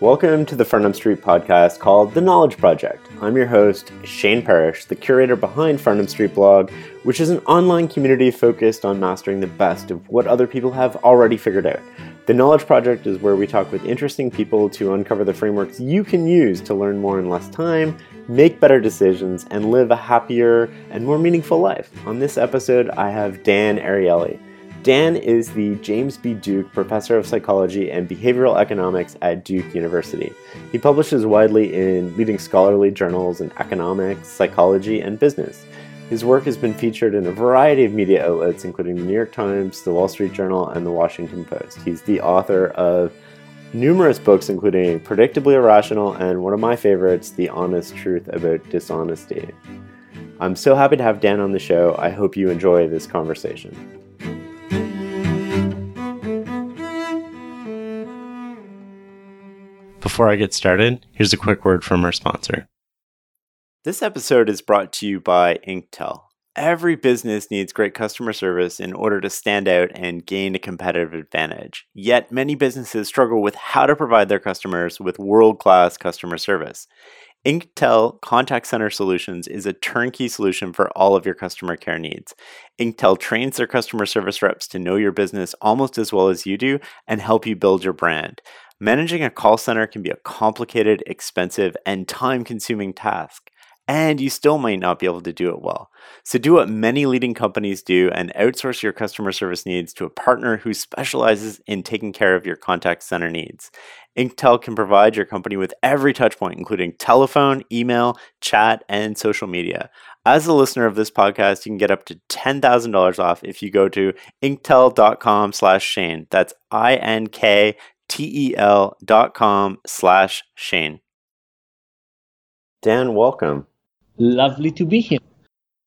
Welcome to the Farnham Street podcast called The Knowledge Project. I'm your host, Shane Parrish, the curator behind Farnham Street blog, which is an online community focused on mastering the best of what other people have already figured out. The Knowledge Project is where we talk with interesting people to uncover the frameworks you can use to learn more in less time, make better decisions, and live a happier and more meaningful life. On this episode, I have Dan Ariely. Dan is the James B. Duke Professor of Psychology and Behavioral Economics at Duke University. He publishes widely in leading scholarly journals in economics, psychology, and business. His work has been featured in a variety of media outlets, including the New York Times, the Wall Street Journal, and the Washington Post. He's the author of numerous books, including Predictably Irrational and one of my favorites, The Honest Truth About Dishonesty. I'm so happy to have Dan on the show. I hope you enjoy this conversation. Before I get started, here's a quick word from our sponsor. This episode is brought to you by Inktel. Every business needs great customer service in order to stand out and gain a competitive advantage. Yet, many businesses struggle with how to provide their customers with world class customer service. Inktel Contact Center Solutions is a turnkey solution for all of your customer care needs. Inktel trains their customer service reps to know your business almost as well as you do and help you build your brand. Managing a call center can be a complicated, expensive, and time consuming task, and you still might not be able to do it well. So, do what many leading companies do and outsource your customer service needs to a partner who specializes in taking care of your contact center needs. Inktel can provide your company with every touchpoint, including telephone, email, chat, and social media. As a listener of this podcast, you can get up to $10,000 off if you go to inktel.com slash Shane. That's I-N-K tel dot com slash Shane. Dan, welcome. Lovely to be here.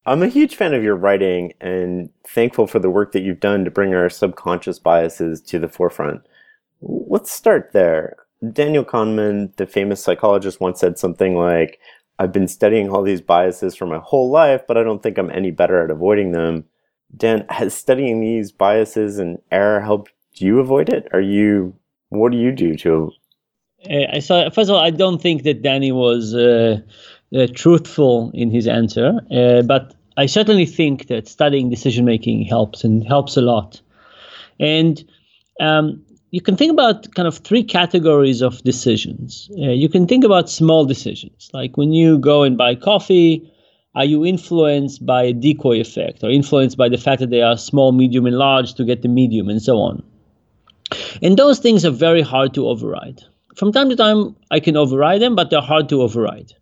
I'm a huge fan of your writing and thankful for the work that you've done to bring our subconscious biases to the forefront. Let's start there. Daniel Kahneman, the famous psychologist, once said something like, I've been studying all these biases for my whole life, but I don't think I'm any better at avoiding them. Dan, has studying these biases and error helped you avoid it? Are you what do you do to? Uh, so first of all, I don't think that Danny was uh, uh, truthful in his answer, uh, but I certainly think that studying decision making helps and helps a lot. And um, you can think about kind of three categories of decisions. Uh, you can think about small decisions, like when you go and buy coffee. Are you influenced by a decoy effect or influenced by the fact that they are small, medium, and large to get the medium and so on? And those things are very hard to override. From time to time, I can override them, but they're hard to override.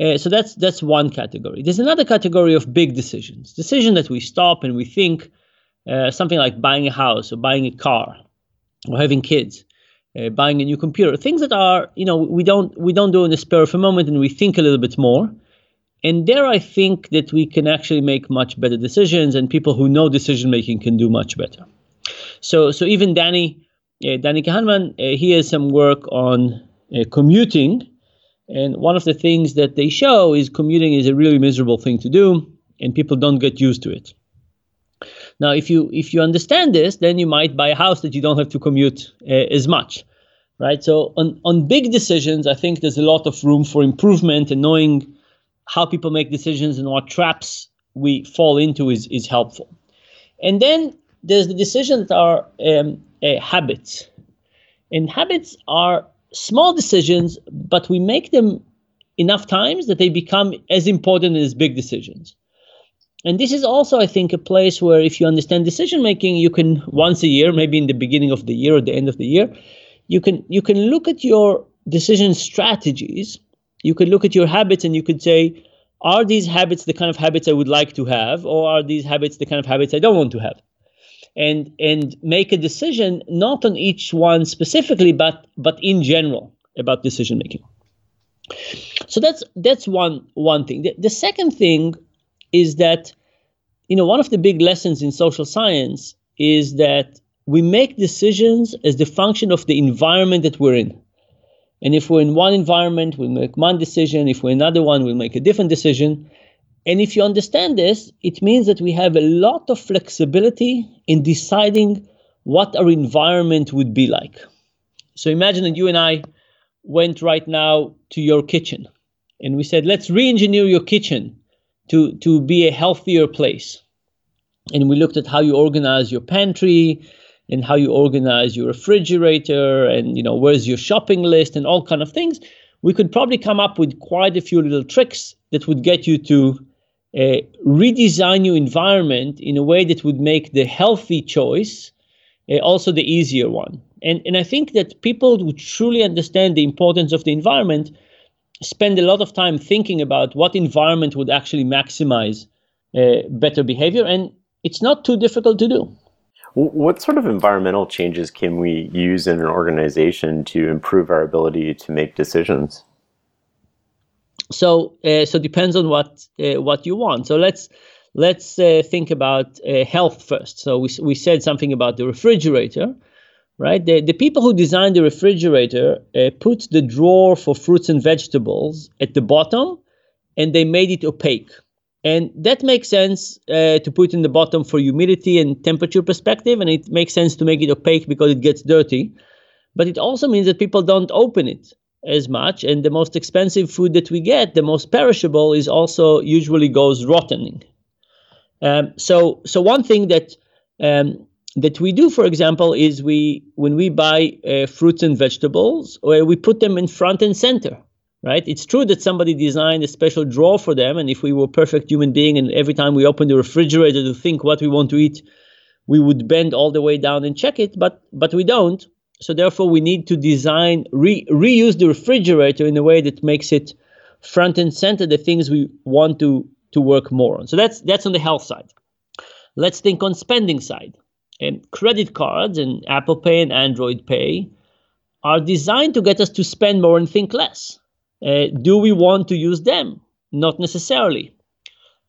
Uh, so that's that's one category. There's another category of big decisions, decision that we stop and we think, uh, something like buying a house or buying a car, or having kids, uh, buying a new computer. Things that are you know we don't we don't do in the spur of a moment, and we think a little bit more. And there, I think that we can actually make much better decisions, and people who know decision making can do much better. So so even Danny uh, Danny Kahneman, uh, he has some work on uh, commuting, and one of the things that they show is commuting is a really miserable thing to do, and people don't get used to it. Now, if you if you understand this, then you might buy a house that you don't have to commute uh, as much, right? So on on big decisions, I think there's a lot of room for improvement, and knowing how people make decisions and what traps we fall into is is helpful. And then there's the decisions that are um, uh, habits. And habits are small decisions, but we make them enough times that they become as important as big decisions. And this is also, I think, a place where if you understand decision making, you can once a year, maybe in the beginning of the year or the end of the year, you can you can look at your decision strategies. You could look at your habits and you could say, are these habits the kind of habits I would like to have, or are these habits the kind of habits I don't want to have? And and make a decision not on each one specifically but but in general about decision making. So that's that's one one thing. The, the second thing is that you know one of the big lessons in social science is that we make decisions as the function of the environment that we're in. And if we're in one environment we'll make one decision. If we're in another one we'll make a different decision and if you understand this, it means that we have a lot of flexibility in deciding what our environment would be like. So imagine that you and I went right now to your kitchen and we said, let's re engineer your kitchen to, to be a healthier place. And we looked at how you organize your pantry and how you organize your refrigerator and you know where's your shopping list and all kind of things we could probably come up with quite a few little tricks that would get you to redesign your environment in a way that would make the healthy choice uh, also the easier one. And, and I think that people who truly understand the importance of the environment spend a lot of time thinking about what environment would actually maximize uh, better behavior. And it's not too difficult to do. What sort of environmental changes can we use in an organization to improve our ability to make decisions? So, uh, so depends on what uh, what you want. So let's let's uh, think about uh, health first. So we we said something about the refrigerator, right? The the people who designed the refrigerator uh, put the drawer for fruits and vegetables at the bottom, and they made it opaque. And that makes sense uh, to put in the bottom for humidity and temperature perspective, and it makes sense to make it opaque because it gets dirty. But it also means that people don't open it as much, and the most expensive food that we get, the most perishable, is also usually goes rotting. Um, so, so one thing that um, that we do, for example, is we when we buy uh, fruits and vegetables, we put them in front and center right? It's true that somebody designed a special drawer for them, and if we were perfect human being, and every time we open the refrigerator to think what we want to eat, we would bend all the way down and check it, but but we don't. So therefore, we need to design re, reuse the refrigerator in a way that makes it front and center the things we want to to work more on. So that's that's on the health side. Let's think on spending side. And credit cards and Apple Pay and Android Pay are designed to get us to spend more and think less. Uh, do we want to use them? Not necessarily.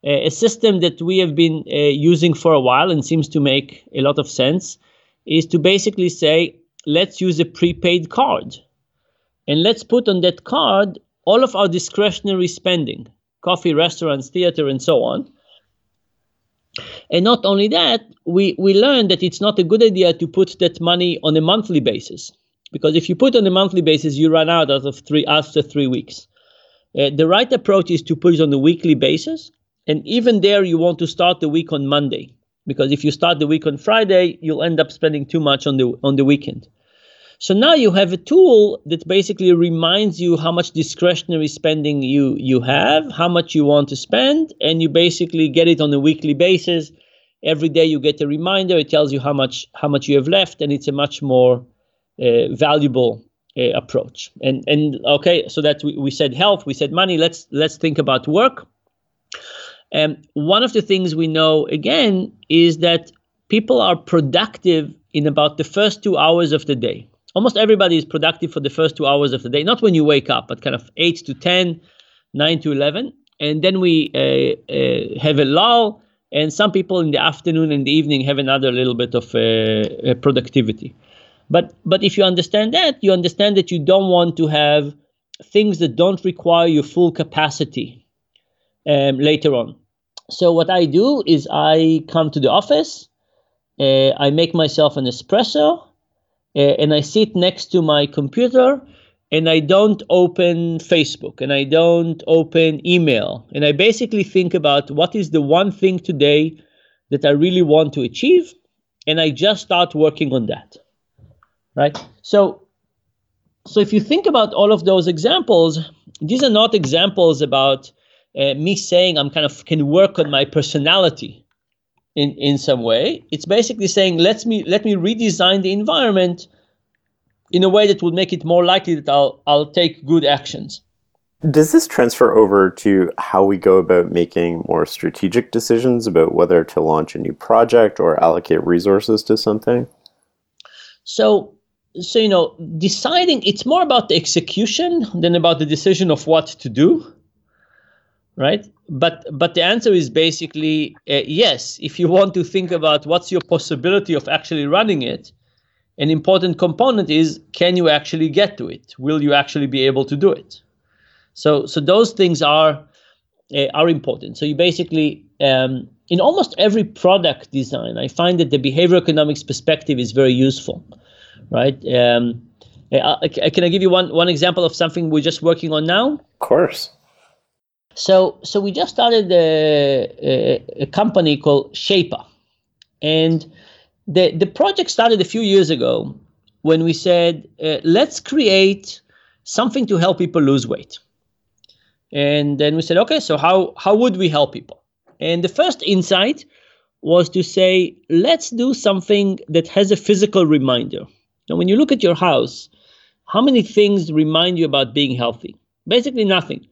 Uh, a system that we have been uh, using for a while and seems to make a lot of sense is to basically say, let's use a prepaid card. And let's put on that card all of our discretionary spending coffee, restaurants, theater, and so on. And not only that, we, we learned that it's not a good idea to put that money on a monthly basis because if you put on a monthly basis, you run out of three after three weeks. Uh, the right approach is to put it on a weekly basis, and even there, you want to start the week on Monday because if you start the week on Friday, you'll end up spending too much on the on the weekend. So now you have a tool that basically reminds you how much discretionary spending you you have, how much you want to spend, and you basically get it on a weekly basis. Every day you get a reminder. It tells you how much how much you have left, and it's a much more uh, valuable uh, approach. And and okay, so that we, we said health, we said money. Let's let's think about work. And one of the things we know again is that people are productive in about the first two hours of the day. Almost everybody is productive for the first two hours of the day, not when you wake up, but kind of 8 to 10, 9 to 11. And then we uh, uh, have a lull, and some people in the afternoon and the evening have another little bit of uh, productivity. But but if you understand that, you understand that you don't want to have things that don't require your full capacity um, later on. So what I do is I come to the office, uh, I make myself an espresso, uh, and I sit next to my computer, and I don't open Facebook, and I don't open email, and I basically think about what is the one thing today that I really want to achieve, and I just start working on that right? So, so if you think about all of those examples, these are not examples about uh, me saying I'm kind of can work on my personality in in some way. It's basically saying let me let me redesign the environment in a way that would make it more likely that I'll I'll take good actions. Does this transfer over to how we go about making more strategic decisions about whether to launch a new project or allocate resources to something? So so you know deciding it's more about the execution than about the decision of what to do right but but the answer is basically uh, yes if you want to think about what's your possibility of actually running it an important component is can you actually get to it will you actually be able to do it so so those things are uh, are important so you basically um, in almost every product design i find that the behavior economics perspective is very useful right? Um, Uh, can I give you one one example of something we're just working on now? Of course. So so we just started a, a, a company called Shapa, and the the project started a few years ago when we said uh, let's create something to help people lose weight. And then we said, okay, so how how would we help people? And the first insight was to say, let's do something that has a physical reminder. Now, when you look at your house, how many things remind you about being healthy? Basically, nothing.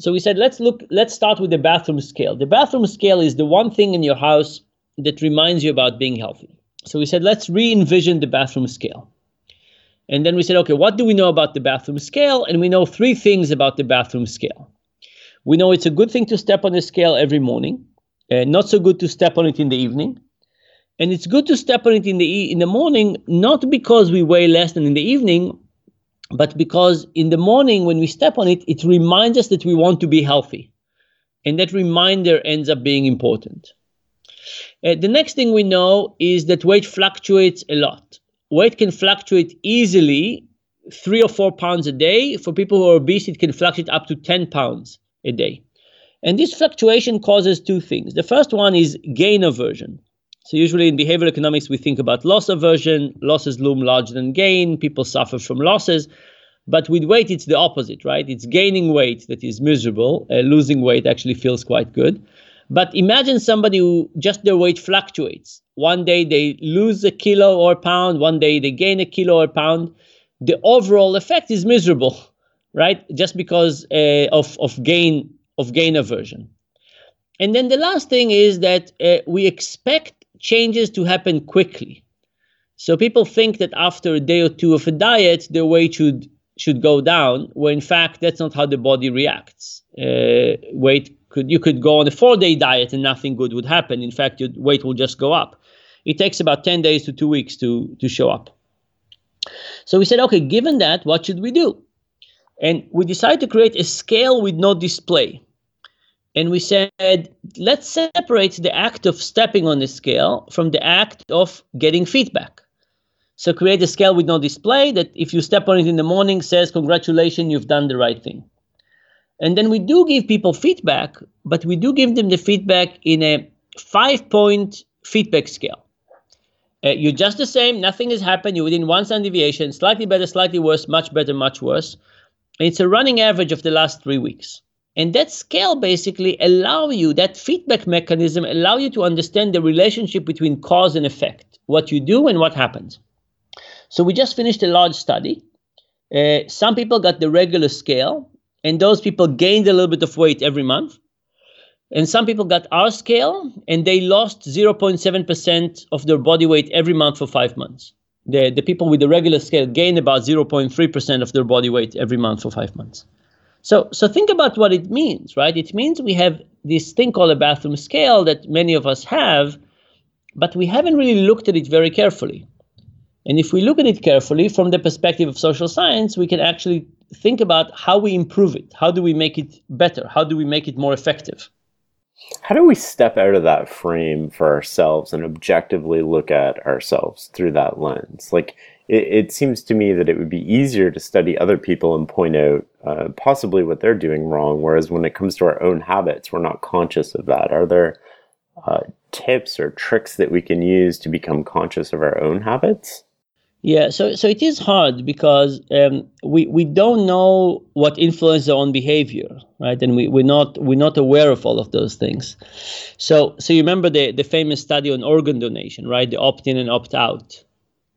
So we said, let's look, let's start with the bathroom scale. The bathroom scale is the one thing in your house that reminds you about being healthy. So we said, let's re envision the bathroom scale. And then we said, okay, what do we know about the bathroom scale? And we know three things about the bathroom scale. We know it's a good thing to step on the scale every morning, and not so good to step on it in the evening. And it's good to step on it in the in the morning, not because we weigh less than in the evening, but because in the morning when we step on it, it reminds us that we want to be healthy. And that reminder ends up being important. Uh, the next thing we know is that weight fluctuates a lot. Weight can fluctuate easily, three or four pounds a day. For people who are obese, it can fluctuate up to 10 pounds a day. And this fluctuation causes two things. The first one is gain aversion. So usually in behavioral economics, we think about loss aversion. Losses loom larger than gain. People suffer from losses. But with weight, it's the opposite, right? It's gaining weight that is miserable. Uh, losing weight actually feels quite good. But imagine somebody who just their weight fluctuates. One day they lose a kilo or a pound, one day they gain a kilo or a pound. The overall effect is miserable, right? Just because uh, of, of gain of gain aversion. And then the last thing is that uh, we expect changes to happen quickly. So people think that after a day or two of a diet, their weight should should go down, when in fact that's not how the body reacts. Uh, weight could you could go on a four day diet and nothing good would happen. In fact, your weight will just go up. It takes about 10 days to two weeks to, to show up. So we said, okay, given that, what should we do? And we decided to create a scale with no display and we said let's separate the act of stepping on the scale from the act of getting feedback. So create a scale with no display that if you step on it in the morning says congratulations you've done the right thing. And then we do give people feedback but we do give them the feedback in a five point feedback scale. Uh, you're just the same nothing has happened you're within one standard deviation slightly better slightly worse much better much worse. And it's a running average of the last three weeks and that scale basically allow you, that feedback mechanism allow you to understand the relationship between cause and effect, what you do and what happens. So we just finished a large study. Uh, some people got the regular scale, and those people gained a little bit of weight every month. And some people got our scale, and they lost 0.7% of their body weight every month for five months. The, the people with the regular scale gained about 0.3% of their body weight every month for five months. So, so think about what it means, right? It means we have this thing called a bathroom scale that many of us have, but we haven't really looked at it very carefully. And if we look at it carefully from the perspective of social science, we can actually think about how we improve it. How do we make it better? How do we make it more effective? How do we step out of that frame for ourselves and objectively look at ourselves through that lens? Like, it, it seems to me that it would be easier to study other people and point out uh, possibly what they're doing wrong. Whereas when it comes to our own habits, we're not conscious of that. Are there uh, tips or tricks that we can use to become conscious of our own habits? Yeah, so so it is hard because um, we we don't know what influences our own behavior, right? And we we're not we're not aware of all of those things. So so you remember the the famous study on organ donation, right? The opt in and opt out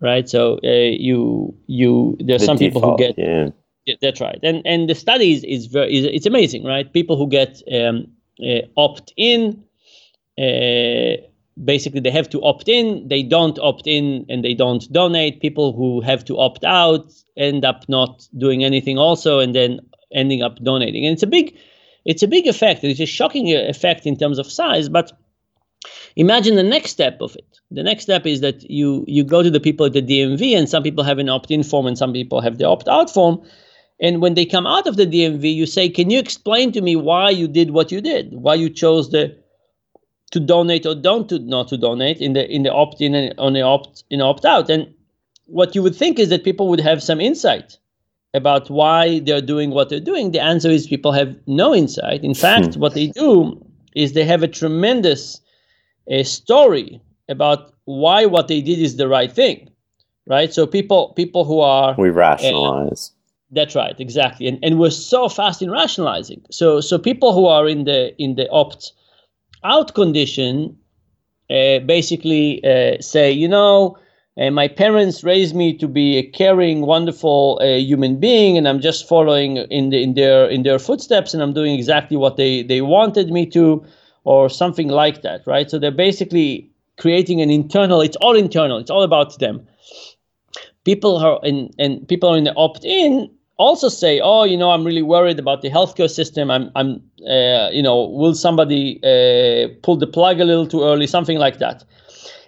right? So uh, you you there's the some default, people who get yeah. yeah. that's right, and and the studies is very is, it's amazing, right? People who get um, uh, opt in. Uh, basically, they have to opt in. They don't opt in, and they don't donate. People who have to opt out end up not doing anything, also, and then ending up donating. And it's a big, it's a big effect. It's a shocking effect in terms of size, but Imagine the next step of it. The next step is that you you go to the people at the DMV, and some people have an opt-in form, and some people have the opt-out form. And when they come out of the DMV, you say, "Can you explain to me why you did what you did? Why you chose the to donate or don't to not to donate in the in the opt-in and on the opt in opt-out?" And what you would think is that people would have some insight about why they're doing what they're doing. The answer is people have no insight. In fact, hmm. what they do is they have a tremendous a story about why what they did is the right thing, right? So people people who are we rationalize. Uh, that's right, exactly, and and we're so fast in rationalizing. So so people who are in the in the opt out condition uh, basically uh, say, you know, and my parents raised me to be a caring, wonderful uh, human being, and I'm just following in, the, in their in their footsteps, and I'm doing exactly what they they wanted me to, or something like that, right? So they're basically creating an internal. It's all internal. It's all about them. People are in and people are in the opt-in also say, oh, you know, I'm really worried about the healthcare system. I'm, I'm, uh, you know, will somebody uh, pull the plug a little too early, something like that.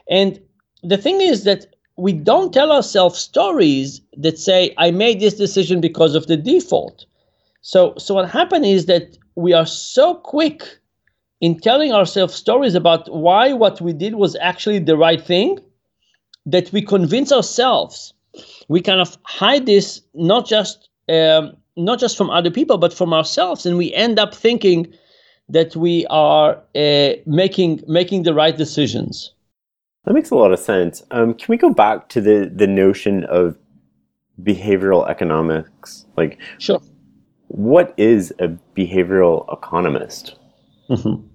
And the thing is that we don't tell ourselves stories that say, I made this decision because of the default. So, so what happened is that we are so quick in telling ourselves stories about why what we did was actually the right thing that we convince ourselves we kind of hide this not just um, not just from other people but from ourselves and we end up thinking that we are uh, making making the right decisions that makes a lot of sense. Um, can we go back to the the notion of behavioral economics? Like, sure. What is a behavioral economist? Mm-hmm.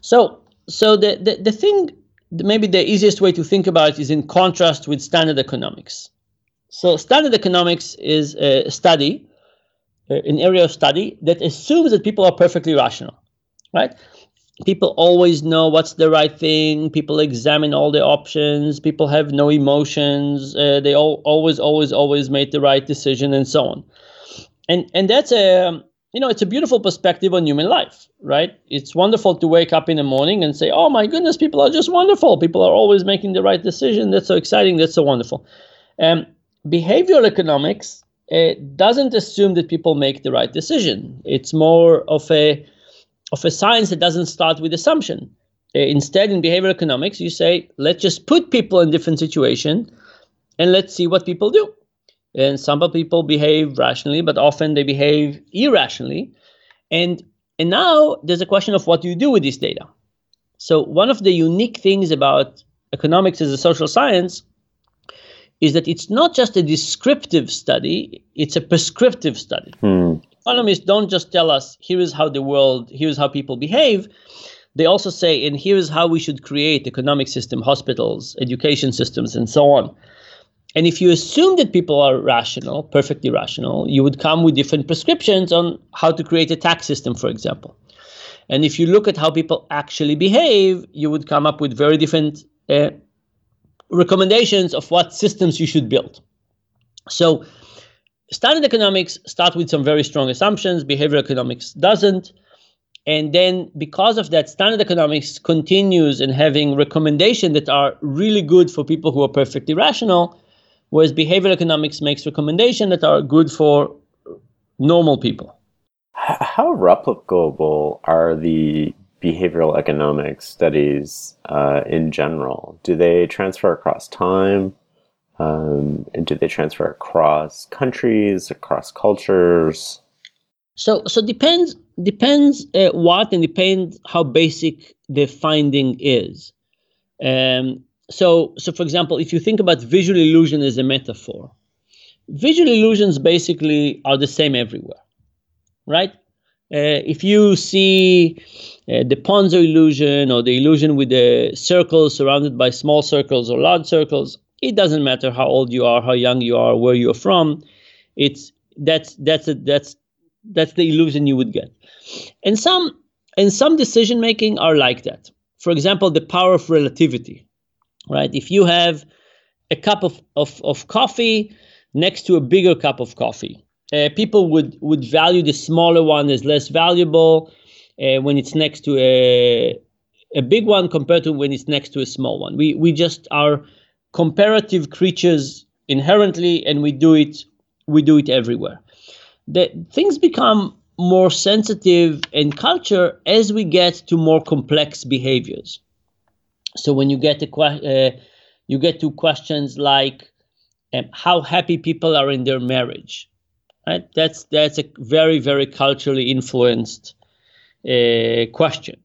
So, so the, the the thing, maybe the easiest way to think about it is in contrast with standard economics. So, standard economics is a study, uh, an area of study that assumes that people are perfectly rational, right? people always know what's the right thing people examine all the options people have no emotions uh, they all, always always always make the right decision and so on and and that's a you know it's a beautiful perspective on human life right? It's wonderful to wake up in the morning and say oh my goodness people are just wonderful. People are always making the right decision. That's so exciting. That's so wonderful. Um, behavioral economics uh, doesn't assume that people make the right decision. It's more of a of a science that doesn't start with assumption. Uh, instead, in behavioral economics, you say, let's just put people in different situations and let's see what people do. And some people behave rationally, but often they behave irrationally. And and now there's a question of what do you do with this data. So one of the unique things about economics as a social science is that it's not just a descriptive study, it's a prescriptive study. Hmm economists don't just tell us here is how the world, here's how people behave. They also say, and here's how we should create economic system, hospitals, education systems, and so on. And if you assume that people are rational, perfectly rational, you would come with different prescriptions on how to create a tax system, for example. And if you look at how people actually behave, you would come up with very different uh, recommendations of what systems you should build. So standard economics start with some very strong assumptions behavioral economics doesn't and then because of that standard economics continues in having recommendations that are really good for people who are perfectly rational whereas behavioral economics makes recommendations that are good for normal people how replicable are the behavioral economics studies uh, in general do they transfer across time um, and do they transfer across countries, across cultures? So, so depends depends uh, what and depends how basic the finding is. Um, so, so for example, if you think about visual illusion as a metaphor, visual illusions basically are the same everywhere, right? Uh, if you see uh, the Ponzo illusion or the illusion with the circles surrounded by small circles or large circles, it doesn't matter how old you are, how young you are, where you're from. It's that's that's a, that's that's the illusion you would get. And some and some decision making are like that. For example, the power of relativity, right? If you have a cup of, of, of coffee next to a bigger cup of coffee, uh, people would, would value the smaller one as less valuable uh, when it's next to a, a big one compared to when it's next to a small one. We, we just are comparative creatures inherently, and we do it we do it everywhere. The things become more sensitive in culture as we get to more complex behaviors. So when you get to uh, you get to questions like um, how happy people are in their marriage. Right? That's that's a very very culturally influenced uh, question.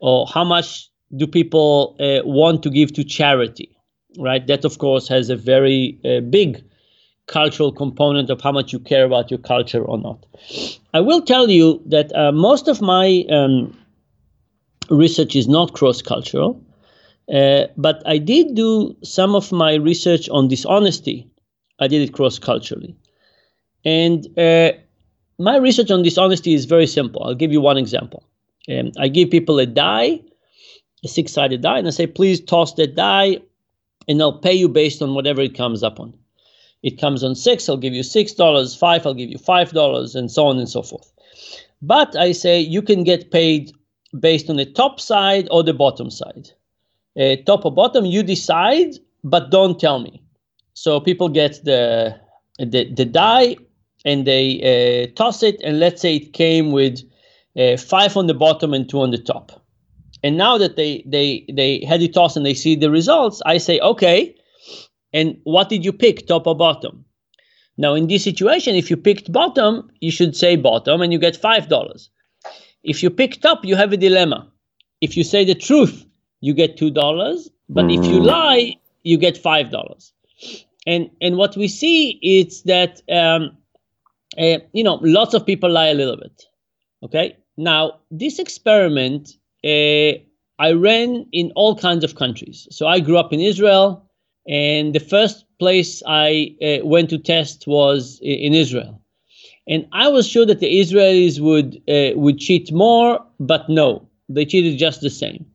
Or how much do people uh, want to give to charity? Right. That of course has a very uh, big cultural component of how much you care about your culture or not. I will tell you that uh, most of my um, research is not cross cultural. Uh, but I did do some of my research on dishonesty. I did it cross culturally. And uh, my research on dishonesty is very simple. I'll give you one example. Um, I give people a die, a six sided die, and I say, please toss that die, and I'll pay you based on whatever it comes up on. It comes on six, I'll give you $6, five, I'll give you $5, and so on and so forth. But I say you can get paid based on the top side or the bottom side uh, top or bottom, you decide, but don't tell me. So people get the the, the die and they uh, toss it, and let's say it came with uh, five on the bottom and two on the top. And now that they they they had it tossed and they see the results, I say, okay. And what did you pick, top or bottom? Now, in this situation, if you picked bottom, you should say bottom and you get $5. If you pick top, you have a dilemma. If you say the truth, you get two dollars, but mm. if you mm. lie, you get five dollars. And and what we see is that um, uh, you know lots of people lie a little bit. Okay, now this experiment uh, I ran in all kinds of countries. So I grew up in Israel, and the first place I uh, went to test was in Israel. And I was sure that the Israelis would uh, would cheat more, but no, they cheated just the same.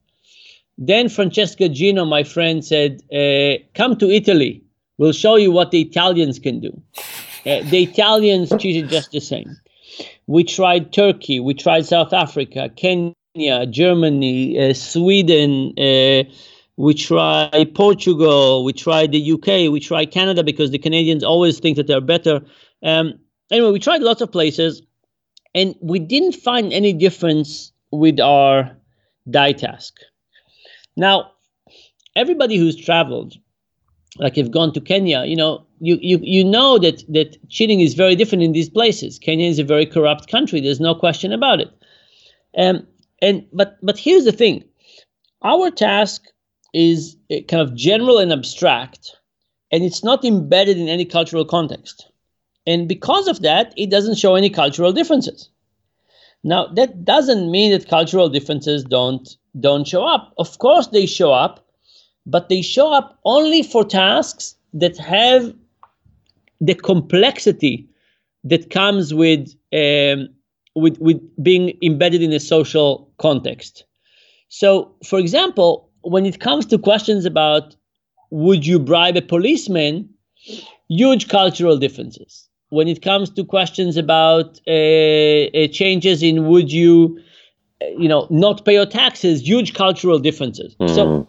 Then Francesca Gino, my friend, said, uh, Come to Italy. We'll show you what the Italians can do. Uh, the Italians cheated just the same. We tried Turkey, we tried South Africa, Kenya, Germany, uh, Sweden, we tried Portugal, we tried the UK, we tried Canada because the Canadians always think that they're better. Um, anyway, we tried lots of places and we didn't find any difference with our die task. Now, everybody who's traveled, like you've gone to Kenya, you know, you, you, you know that, that cheating is very different in these places. Kenya is a very corrupt country. There's no question about it. Um, and but but here's the thing, our task is uh, kind of general and abstract, and it's not embedded in any cultural context. And because of that, it doesn't show any cultural differences. Now, that doesn't mean that cultural differences don't don't show up. Of course, they show up, but they show up only for tasks that have the complexity that comes with um, with with being embedded in a social context. So, for example, when it comes to questions about would you bribe a policeman, huge cultural differences. When it comes to questions about uh, uh, changes in would you you know not pay your taxes huge cultural differences. Mm. so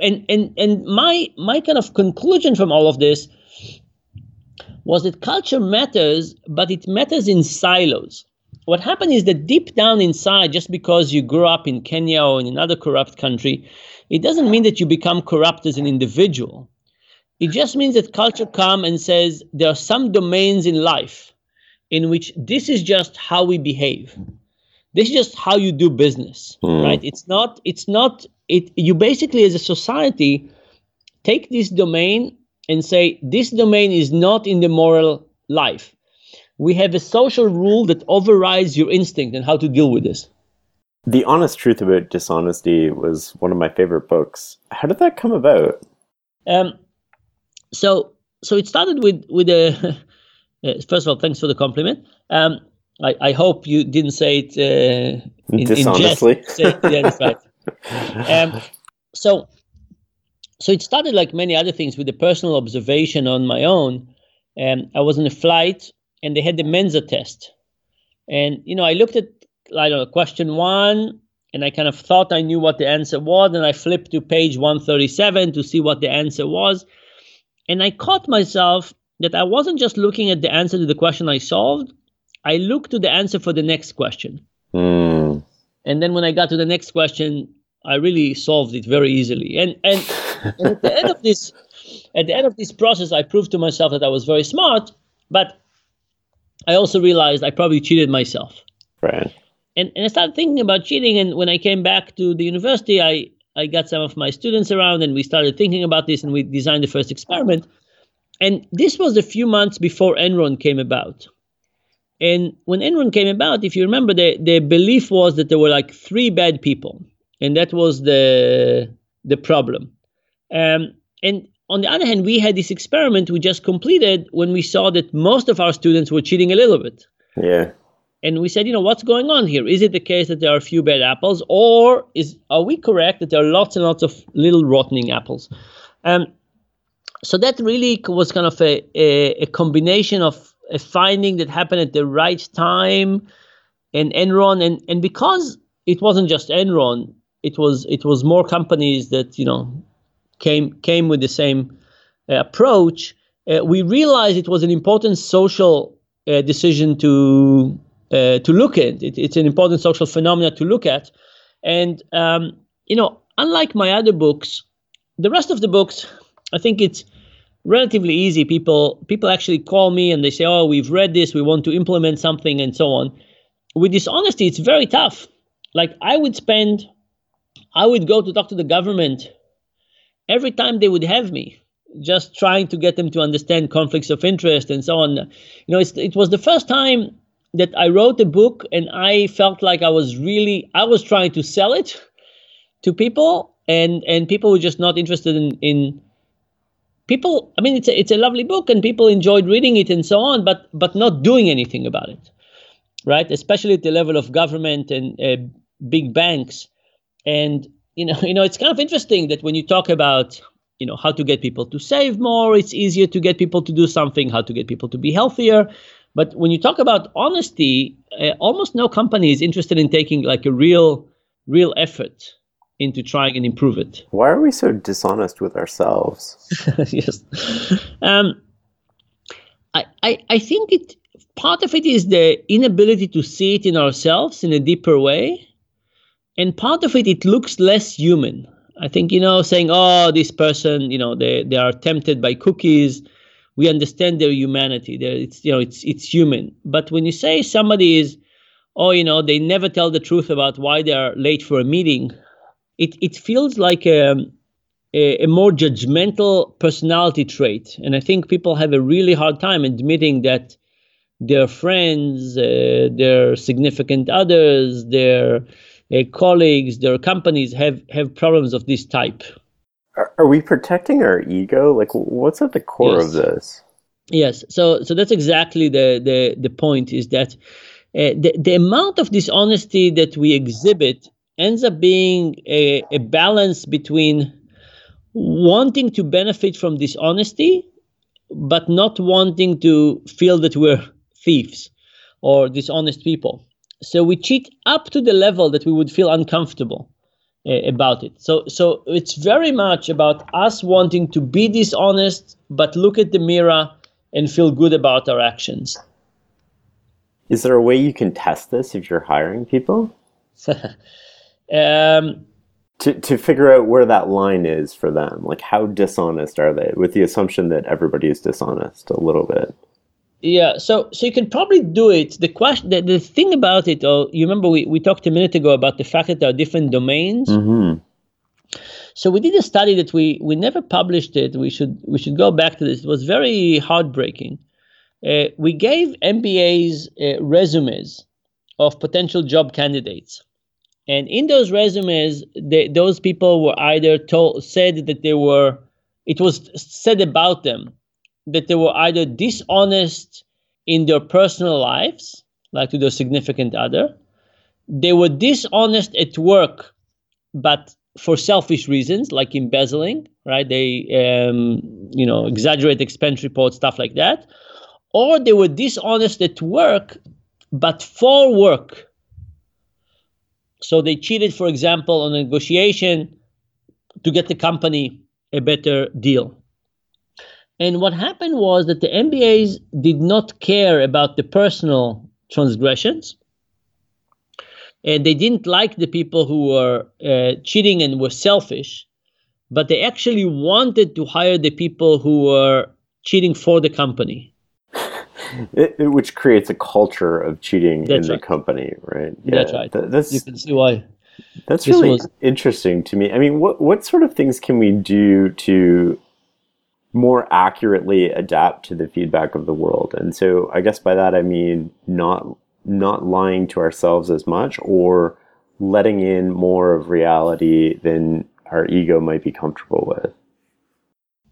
and and and my my kind of conclusion from all of this was that culture matters but it matters in silos. What happened is that deep down inside just because you grew up in kenya or in another corrupt country it doesn't mean that you become corrupt as an individual it just means that culture comes and says there are some domains in life in which this is just how we behave. This is just how you do business mm. right? It's not it's not it you basically as a society take this domain and say this domain is not in the moral life. We have a social rule that overrides your instinct and how to deal with this. The honest truth about dishonesty was one of my favorite books. How did that come about? Um, so so it started with with a first of all thanks for the compliment um, I, I hope you didn't say it uh, in, dishonestly. In jest. yeah, that's right. Um, so, so it started like many other things with a personal observation on my own. Um, I was on a flight and they had the Mensa test, and you know I looked at I don't know question one, and I kind of thought I knew what the answer was, and I flipped to page 137 to see what the answer was, and I caught myself that I wasn't just looking at the answer to the question I solved, I looked to the answer for the next question. Mm. And then when I got to the next question, I really solved it very easily. And and, and at the end of this at the end of this process, I proved to myself that I was very smart, but I also realized I probably cheated myself. Right. And, and I started thinking about cheating. And when I came back to the university, I, I got some of my students around and we started thinking about this and we designed the first experiment. And this was a few months before Enron came about. And when Enron came about, if you remember, the, the belief was that there were like three bad people, and that was the the problem. Um, and on the other hand, we had this experiment we just completed when we saw that most of our students were cheating a little bit. Yeah. And we said, you know, what's going on here? Is it the case that there are a few bad apples, or is are we correct that there are lots and lots of little rotting apples? Um, so that really was kind of a, a, a combination of a finding that happened at the right time and Enron and and because it wasn't just Enron it was it was more companies that you know came came with the same uh, approach uh, we realized it was an important social uh, decision to uh, to look at it, it's an important social phenomenon to look at and um, you know unlike my other books the rest of the books I think it's relatively easy. People people actually call me and they say, "Oh, we've read this. We want to implement something," and so on. With dishonesty, it's very tough. Like I would spend, I would go to talk to the government every time they would have me, just trying to get them to understand conflicts of interest and so on. You know, it was the first time that I wrote a book and I felt like I was really I was trying to sell it to people and and people were just not interested in in people i mean it's a, it's a lovely book and people enjoyed reading it and so on but but not doing anything about it right? Especially at the level of government and uh, big banks. And you know you know it's kind of interesting that when you talk about you know how to get people to save more it's easier to get people to do something how to get people to be healthier but when you talk about honesty uh, almost no company is interested in taking like a real real effort into trying and improve it. Why are we so dishonest with ourselves? yes. Um, I, I, I think it part of it is the inability to see it in ourselves in a deeper way. And part of it, it looks less human. I think, you know, saying, oh, this person, you know, they, they are tempted by cookies. We understand their humanity. It's, you know, it's, it's human. But when you say somebody is, oh, you know, they never tell the truth about why they are late for a meeting, it, it feels like a, a, a, more judgmental personality trait. And I think people have a really hard time admitting that their friends, uh, their significant others, their uh, colleagues, their companies have, have problems of this type. Are, are we protecting our ego? Like, what's at the core yes. of this? Yes. So, so that's exactly the, the, the point is that uh, the, the amount of dishonesty that we exhibit ends up being a, a balance between wanting to benefit from dishonesty, but not wanting to feel that we're thieves or dishonest people. So we cheat up to the level that we would feel uncomfortable about it. So so it's very much about us wanting to be dishonest, but look at the mirror and feel good about our actions. Is there a way you can test this if you're hiring people? Um, to, to figure out where that line is for them, like how dishonest are they, with the assumption that everybody is dishonest a little bit. Yeah, so so you can probably do it. The question, the, the thing about it, oh, you remember we, we talked a minute ago about the fact that there are different domains. Mm-hmm. So we did a study that we we never published it. We should we should go back to this. It was very heartbreaking. Uh, we gave MBAs uh, resumes of potential job candidates, and in those resumes, they, those people were either told said that they were it was said about them that they were either dishonest in their personal lives, like to their significant other, they were dishonest at work, but for selfish reasons, like embezzling, right? They, um, you know, exaggerate expense reports, stuff like that, or they were dishonest at work, but for work, so they cheated, for example, on a negotiation to get the company a better deal. And what happened was that the MBAs did not care about the personal transgressions. And they didn't like the people who were uh, cheating and were selfish. but they actually wanted to hire the people who were cheating for the company. It, it, which creates a culture of cheating That's in right. the company, right? That's right. Th- that's You can see why. that's really was- interesting to me. I mean, what what sort of things can we do to more accurately adapt to the feedback of the world? And so, I guess by that I mean not not lying to ourselves as much, or letting in more of reality than our ego might be comfortable with.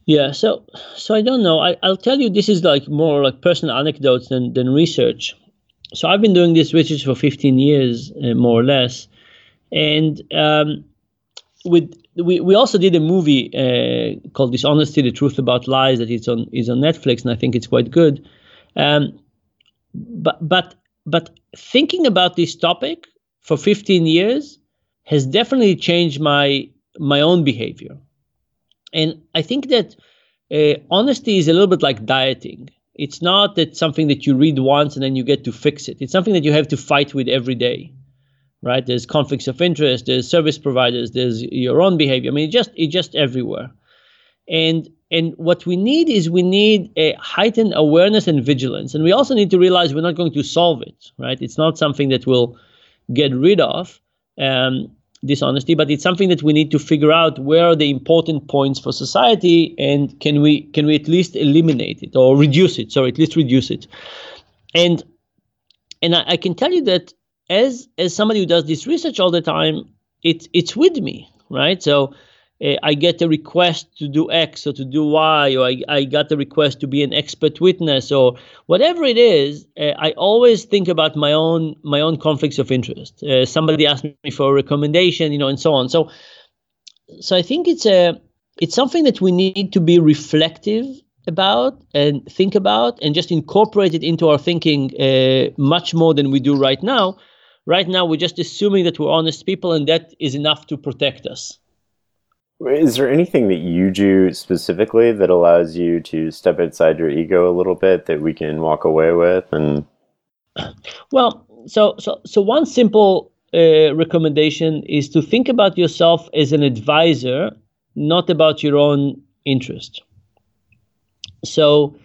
Yeah, so so I don't know. I, I'll tell you this is like more like personal anecdotes than, than research. So I've been doing this research for 15 years, uh, more or less, and um, with we, we also did a movie uh, called "Dishonesty: The Truth About Lies" that is on is on Netflix, and I think it's quite good. Um, but but but thinking about this topic for 15 years has definitely changed my my own behavior. And I think that uh, honesty is a little bit like dieting. It's not that something that you read once and then you get to fix it. It's something that you have to fight with every day, right? There's conflicts of interest. There's service providers. There's your own behavior. I mean, it just it's just everywhere. And and what we need is we need a heightened awareness and vigilance. And we also need to realize we're not going to solve it, right? It's not something that we'll get rid of. Um, dishonesty, but it's something that we need to figure out where are the important points for society and can we can we at least eliminate it or reduce it? Sorry, at least reduce it. And and I, I can tell you that as as somebody who does this research all the time, it's it's with me, right? So uh, I get a request to do X or to do Y, or I, I got a request to be an expert witness, or whatever it is. Uh, I always think about my own my own conflicts of interest. Uh, somebody asked me for a recommendation, you know, and so on. So, so I think it's a it's something that we need to be reflective about and think about, and just incorporate it into our thinking much more than we do right now. Right now, we're just assuming that we're honest people, and that is enough to protect us. Is there anything that you do specifically that allows you to step outside your ego a little bit that we can walk away with? And Well, so so so one simple uh, recommendation is to think about yourself as an advisor, not about your own interest. So,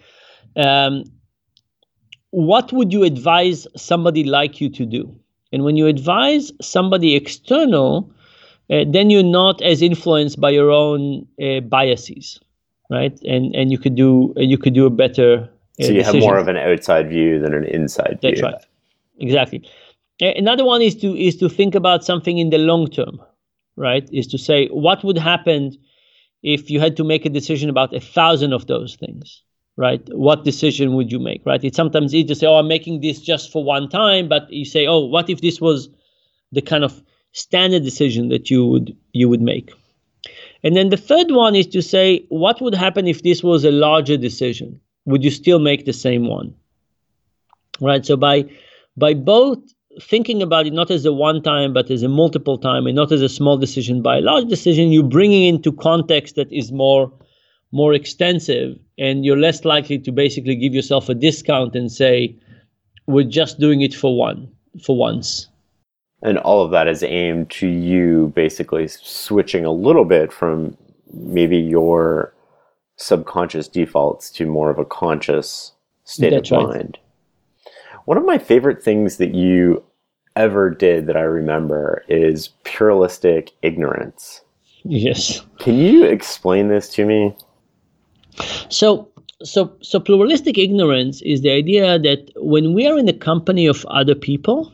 um, what would you advise somebody like you to do? And when you advise somebody external, uh, then you're not as influenced by your own uh, biases, right? And and you could do you could do a better. Uh, so you have more of an outside view than an inside That's view. right. Exactly. Another one is to is to think about something in the long term, right? Is to say what would happen if you had to make a decision about a thousand of those things, right? What decision would you make, right? It's sometimes easy to say, "Oh, I'm making this just for one time," but you say, "Oh, what if this was the kind of standard decision that you would you would make?" And then the third one is to say, "What would happen if this was a larger decision? Would you still make the same one?" Right. So by by both thinking about it not as a one time but as a multiple time and not as a small decision by a large decision you're bringing into context that is more more extensive and you're less likely to basically give yourself a discount and say we're just doing it for one for once And all of that is aimed to you basically switching a little bit from maybe your subconscious defaults to more of a conscious state That's of right. mind. One of my favorite things that you ever did that I remember is pluralistic ignorance. yes Can you explain this to me? So, so, so pluralistic ignorance is the idea that when we are in the company of other people,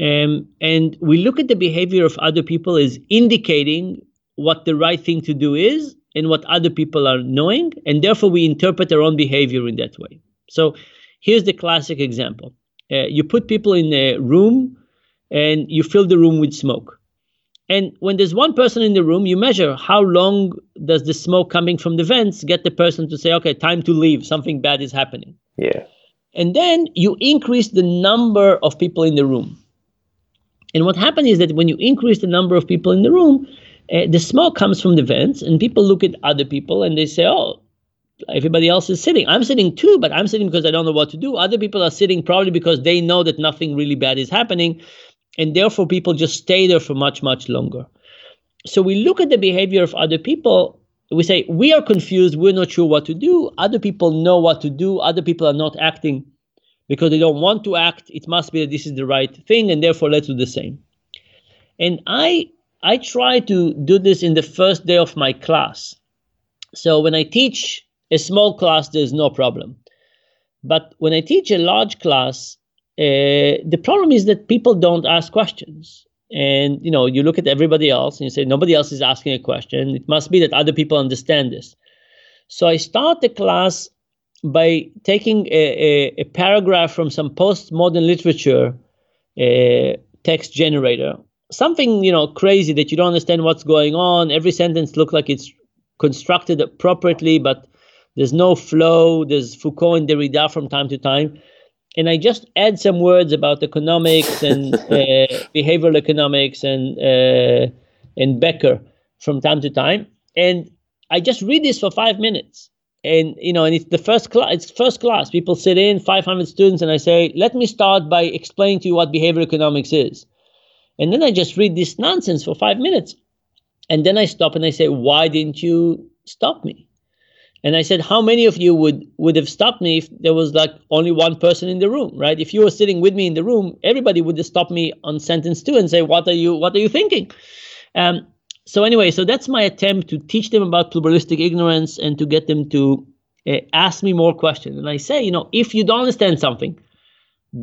um, and we look at the behavior of other people as indicating what the right thing to do is and what other people are knowing, and therefore we interpret our own behavior in that way. So, here's the classic example: uh, you put people in a room, and you fill the room with smoke. And when there's one person in the room, you measure how long does the smoke coming from the vents get the person to say, okay, time to leave, something bad is happening. Yeah. And then you increase the number of people in the room. And what happens is that when you increase the number of people in the room, uh, the smoke comes from the vents, and people look at other people and they say, oh, everybody else is sitting. I'm sitting too, but I'm sitting because I don't know what to do. Other people are sitting probably because they know that nothing really bad is happening and therefore people just stay there for much much longer so we look at the behavior of other people. We say we are confused. We're not sure what to do. Other people know what to do. Other people are not acting because they don't want to act. It must be that this is the right thing, and therefore let's do the same. And I I try to do this in the first day of my class. So when I teach a small class, there's no problem. But when I teach a large class, uh, the problem is that people don't ask questions. And you know, you look at everybody else and you say nobody else is asking a question. It must be that other people understand this. So I start the class by taking a, a, a paragraph from some postmodern literature uh, text generator, something you know crazy that you don't understand what's going on. Every sentence looks like it's constructed appropriately, but there's no flow. There's Foucault and Derrida from time to time. And I just add some words about economics and uh, behavioral economics and uh, and Becker from time to time. And I just read this for five minutes. And you know, and it's the first class. It's first class. People sit in, 500 students, and I say, "Let me start by explaining to you what behavioral economics is." And then I just read this nonsense for five minutes. And then I stop and I say, Why didn't you stop me? And I said, How many of you would, would have stopped me if there was like only one person in the room, right? If you were sitting with me in the room, everybody would have stopped me on sentence two and say, What are you what are you thinking? Um, so anyway, so that's my attempt to teach them about pluralistic ignorance and to get them to uh, ask me more questions. And I say, you know, if you don't understand something,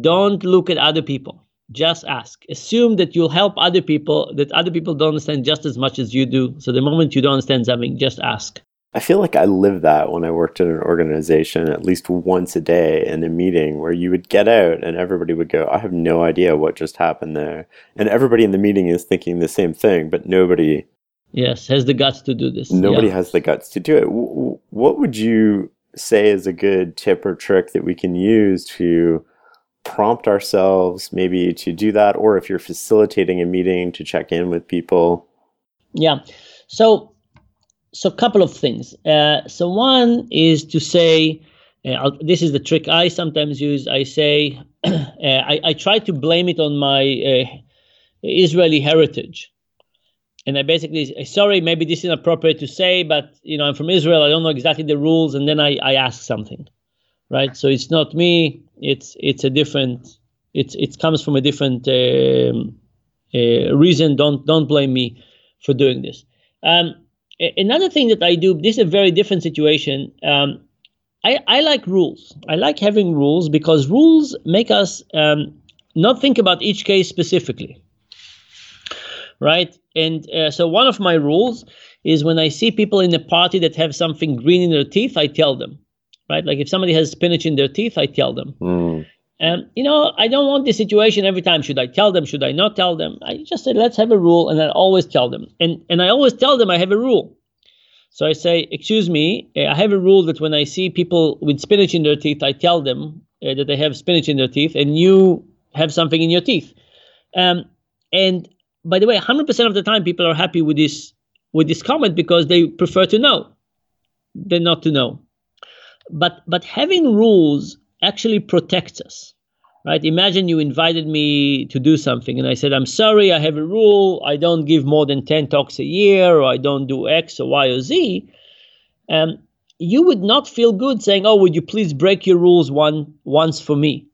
don't look at other people just ask assume that you'll help other people that other people don't understand just as much as you do so the moment you don't understand something just ask i feel like i lived that when i worked in an organization at least once a day in a meeting where you would get out and everybody would go i have no idea what just happened there. And everybody in the meeting is thinking the same thing but nobody yes has the guts to do this. Nobody yeah. has the guts to do it. What would you say is a good tip or trick that we can use to prompt ourselves maybe to do that or if you're facilitating a meeting to check in with people? Yeah. So so a couple of things uh, so one is to say uh, this is the trick i sometimes use i say uh, I, I, try to blame it on my uh, israeli heritage and i basically say, sorry maybe this is inappropriate to say but you know i'm from israel i don't know exactly the rules and then i, I ask something right? So it's not me. It's it's a different. It's it comes from a different um, uh, reason. Don't don't blame me for doing this. Um, another thing that I do. This is a very different situation. Um, I, I like rules. I like having rules because rules make us um, not think about each case specifically, right? And uh, so one of my rules is when I see people in a party that have something green in their teeth, I tell them right? Like if somebody has spinach in their teeth, I tell them. Mm. And you know, I don't want this situation every time. Should I tell them? Should I not tell them? I just say let's have a rule, and I always tell them. And and I always tell them I have a rule. So I say, excuse me, eh, I have a rule that when I see people with spinach in their teeth, I tell them uh, that they have spinach in their teeth, and you have something in your teeth. Um, and by the way, 100% of the time, people are happy with this with this comment because they prefer to know than not to know but but having rules actually protects us right? Imagine you invited me to do something and i said i'm sorry i have a rule. I don't give more than 10 talks a year or i don't do x or y or z. Um, you would not feel good saying oh would you please break your rules one once for me?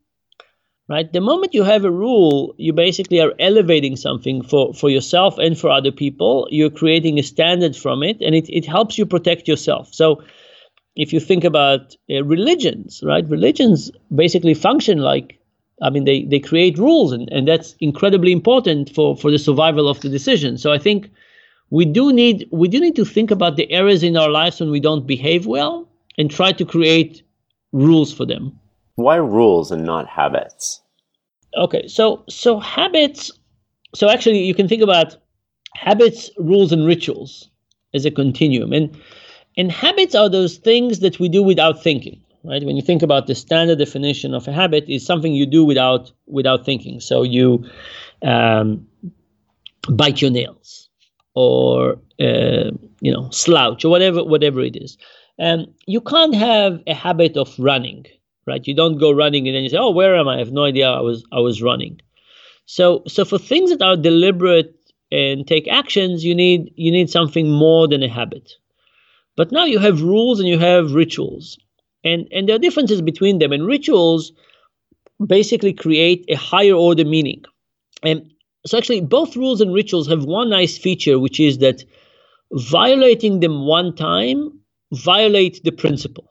Right? The moment you have a rule you basically are elevating something for for yourself and for other people. You're creating a standard from it and it, it helps you protect yourself. So if you think about uh, religions, right? Religions basically function like, I mean, they, they create rules, and, and that's incredibly important for, for the survival of the decision. So I think we do need we do need to think about the areas in our lives when we don't behave well and try to create rules for them. Why rules and not habits? Okay, so so habits. So actually, you can think about habits, rules, and rituals as a continuum, and and habits are those things that we do without thinking, right? When you think about the standard definition of a habit, is something you do without without thinking. So you um, bite your nails, or uh, you know slouch, or whatever whatever it is. And you can't have a habit of running, right? You don't go running and then you say, "Oh, where am I? I have no idea. I was I was running." So so for things that are deliberate and take actions, you need you need something more than a habit. But now you have rules and you have rituals. And and there are differences between them. And rituals basically create a higher order meaning. And so actually both rules and rituals have one nice feature, which is that violating them one time violate the principle.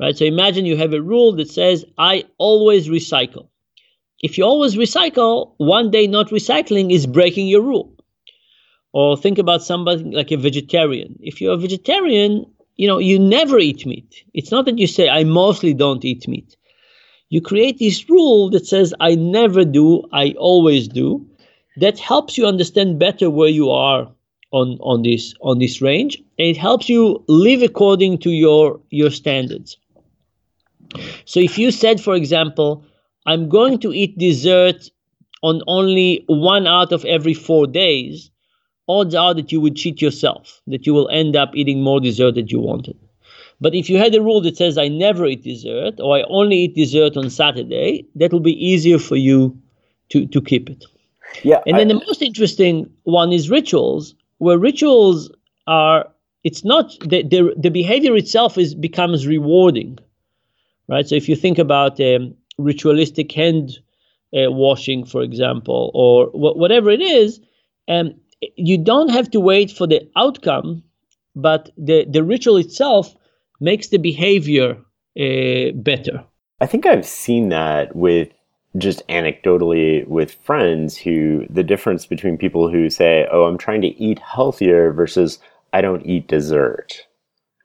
Right? So imagine you have a rule that says I always recycle. If you always recycle, one day not recycling is breaking your rule. Or think about somebody like a vegetarian. If you're a vegetarian, you know, you never eat meat. It's not that you say I mostly don't eat meat. You create this rule that says I never do, I always do. That helps you understand better where you are on on this on this range and it helps you live according to your your standards so if you said for example i'm going to eat dessert on only one out of every four days odds are that you would cheat yourself that you will end up eating more dessert than you wanted. But if you had a rule that says i never eat dessert or i only eat dessert on saturday that will be easier for you to to keep it. Yeah and then I, the most interesting one is rituals where rituals are it's not the, the, the behavior itself is becomes rewarding right? So if you think about um, ritualistic hand uh, washing for example or wh- whatever it is um, you don't have to wait for the outcome but the, the ritual itself makes the behavior uh, better i think i've seen that with just anecdotally with friends who the difference between people who say, "Oh, I'm trying to eat healthier" versus "I don't eat dessert."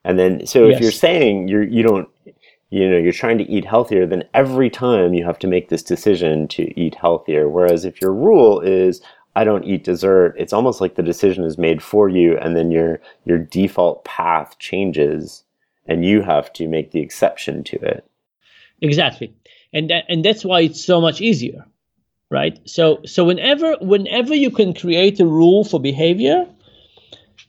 And then so yes. if you're saying you're you don't you know you're trying to eat healthier then every time you have to make this decision to eat healthier whereas if your rule is I don't eat dessert. It's almost like the decision is made for you and then your your default path changes and you have to make the exception to it. Exactly. And that, and that's why it's so much easier right? So so whenever whenever you can create a rule for behavior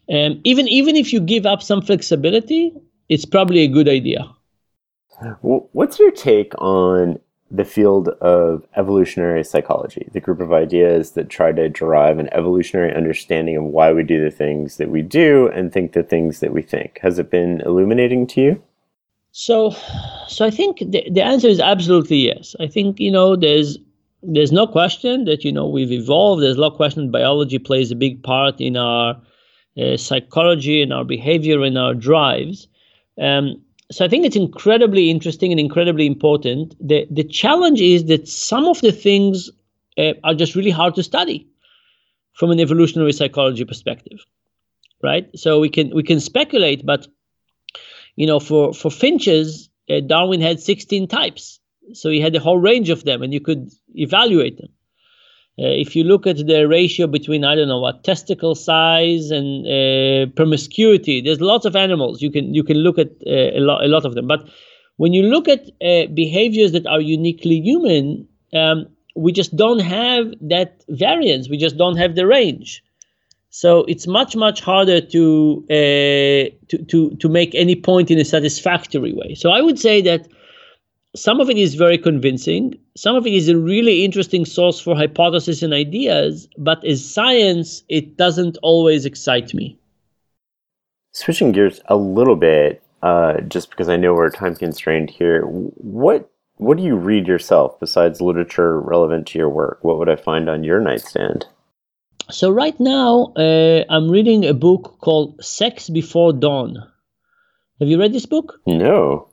and um, even even if you give up some flexibility it's probably a good idea. What's your take on the field of evolutionary psychology, the group of ideas that try to derive an evolutionary understanding of why we do the things that we do and think the things that we think. Has it been illuminating to you? So, so I think the, the answer is absolutely yes. I think you know there's there's no question that you know we've evolved. There's no question biology plays a big part in our uh, psychology, in our behavior, in our drives. Um, so I think it's incredibly interesting and incredibly important. The the challenge is that some of the things uh, are just really hard to study from an evolutionary psychology perspective, right? So we can we can speculate, but you know, for for finches, uh, Darwin had 16 types, so he had a whole range of them, and you could evaluate them. Uh, if you look at the ratio between I don't know what testicle size and uh, promiscuity, there's lots of animals you can you can look at uh, a lot a lot of them. But when you look at behaviors that are uniquely human, um, we just don't have that variance. We just don't have the range. So it's much much harder to uh, to to to make any point in a satisfactory way. So I would say that some of it is very convincing. Some of it is a really interesting source for hypotheses and ideas, but as science, it doesn't always excite me. Switching gears a little bit, uh, just because I know we're time constrained here, what what do you read yourself besides literature relevant to your work? What would I find on your nightstand? So right now, uh, I'm reading a book called Sex Before Dawn. Have you read this book? No.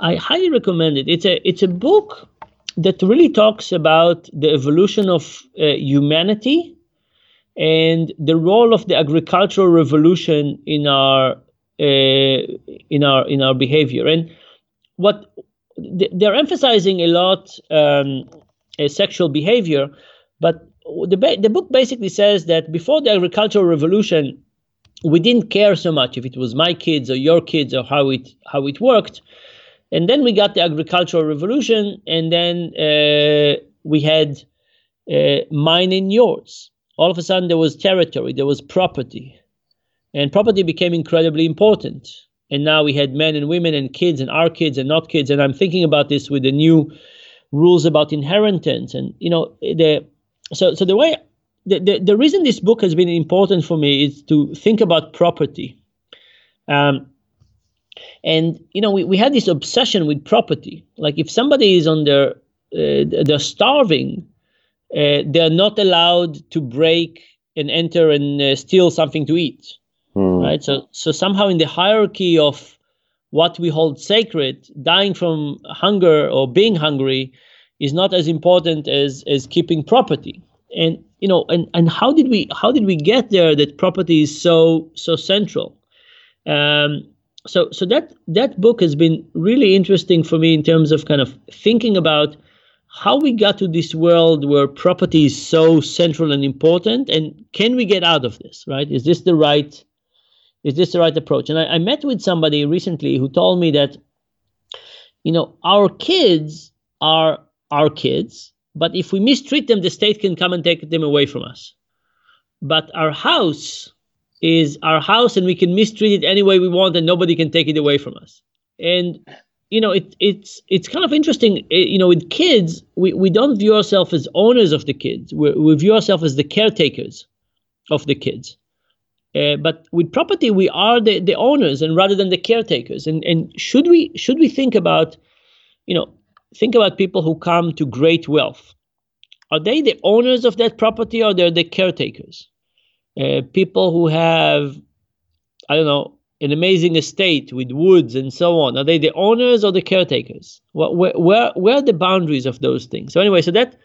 I highly recommend it. It's a it's a book that really talks about the evolution of uh, humanity and the role of the agricultural revolution in our uh, in our in our behavior. And what they're emphasizing a lot um, sexual behavior, but the, ba- the book basically says that before the agricultural revolution, we didn't care so much if it was my kids or your kids or how it how it worked. And then we got the agricultural revolution, and then uh, we had uh, mine and yours. All of a sudden, there was territory, there was property, and property became incredibly important. And now we had men and women and kids and our kids and not kids. And I'm thinking about this with the new rules about inheritance. And you know, the so so the way the, the, the reason this book has been important for me is to think about property. Um, and you know, we, we had this obsession with property. Like if somebody is on their uh, they're starving, uh, they're not allowed to break and enter and uh, steal something to eat, mm. right? So so somehow in the hierarchy of what we hold sacred, dying from hunger or being hungry is not as important as as keeping property. And you know, and and how did we how did we get there that property is so so central? Um, so so that that book has been really interesting for me in terms of kind of thinking about how we got to this world where property is so central and important and can we get out of this right? Is this the right is this the right approach? And I, I met with somebody recently who told me that you know our kids are our kids but if we mistreat them the state can come and take them away from us. But our house is our house and we can mistreat it any way we want and nobody can take it away from us. And you know it, it's it's kind of interesting it, you know with kids we, we don't view ourselves as owners of the kids. We, we view ourselves as the caretakers of the kids. Uh, but with property we are the, the owners and rather than the caretakers. And and should we should we think about you know think about people who come to great wealth? Are they the owners of that property or they're the caretakers uh, people who have i don't know an amazing estate with woods and so on are they the owners or the caretakers? Where where, where are the boundaries of those things? So anyway so that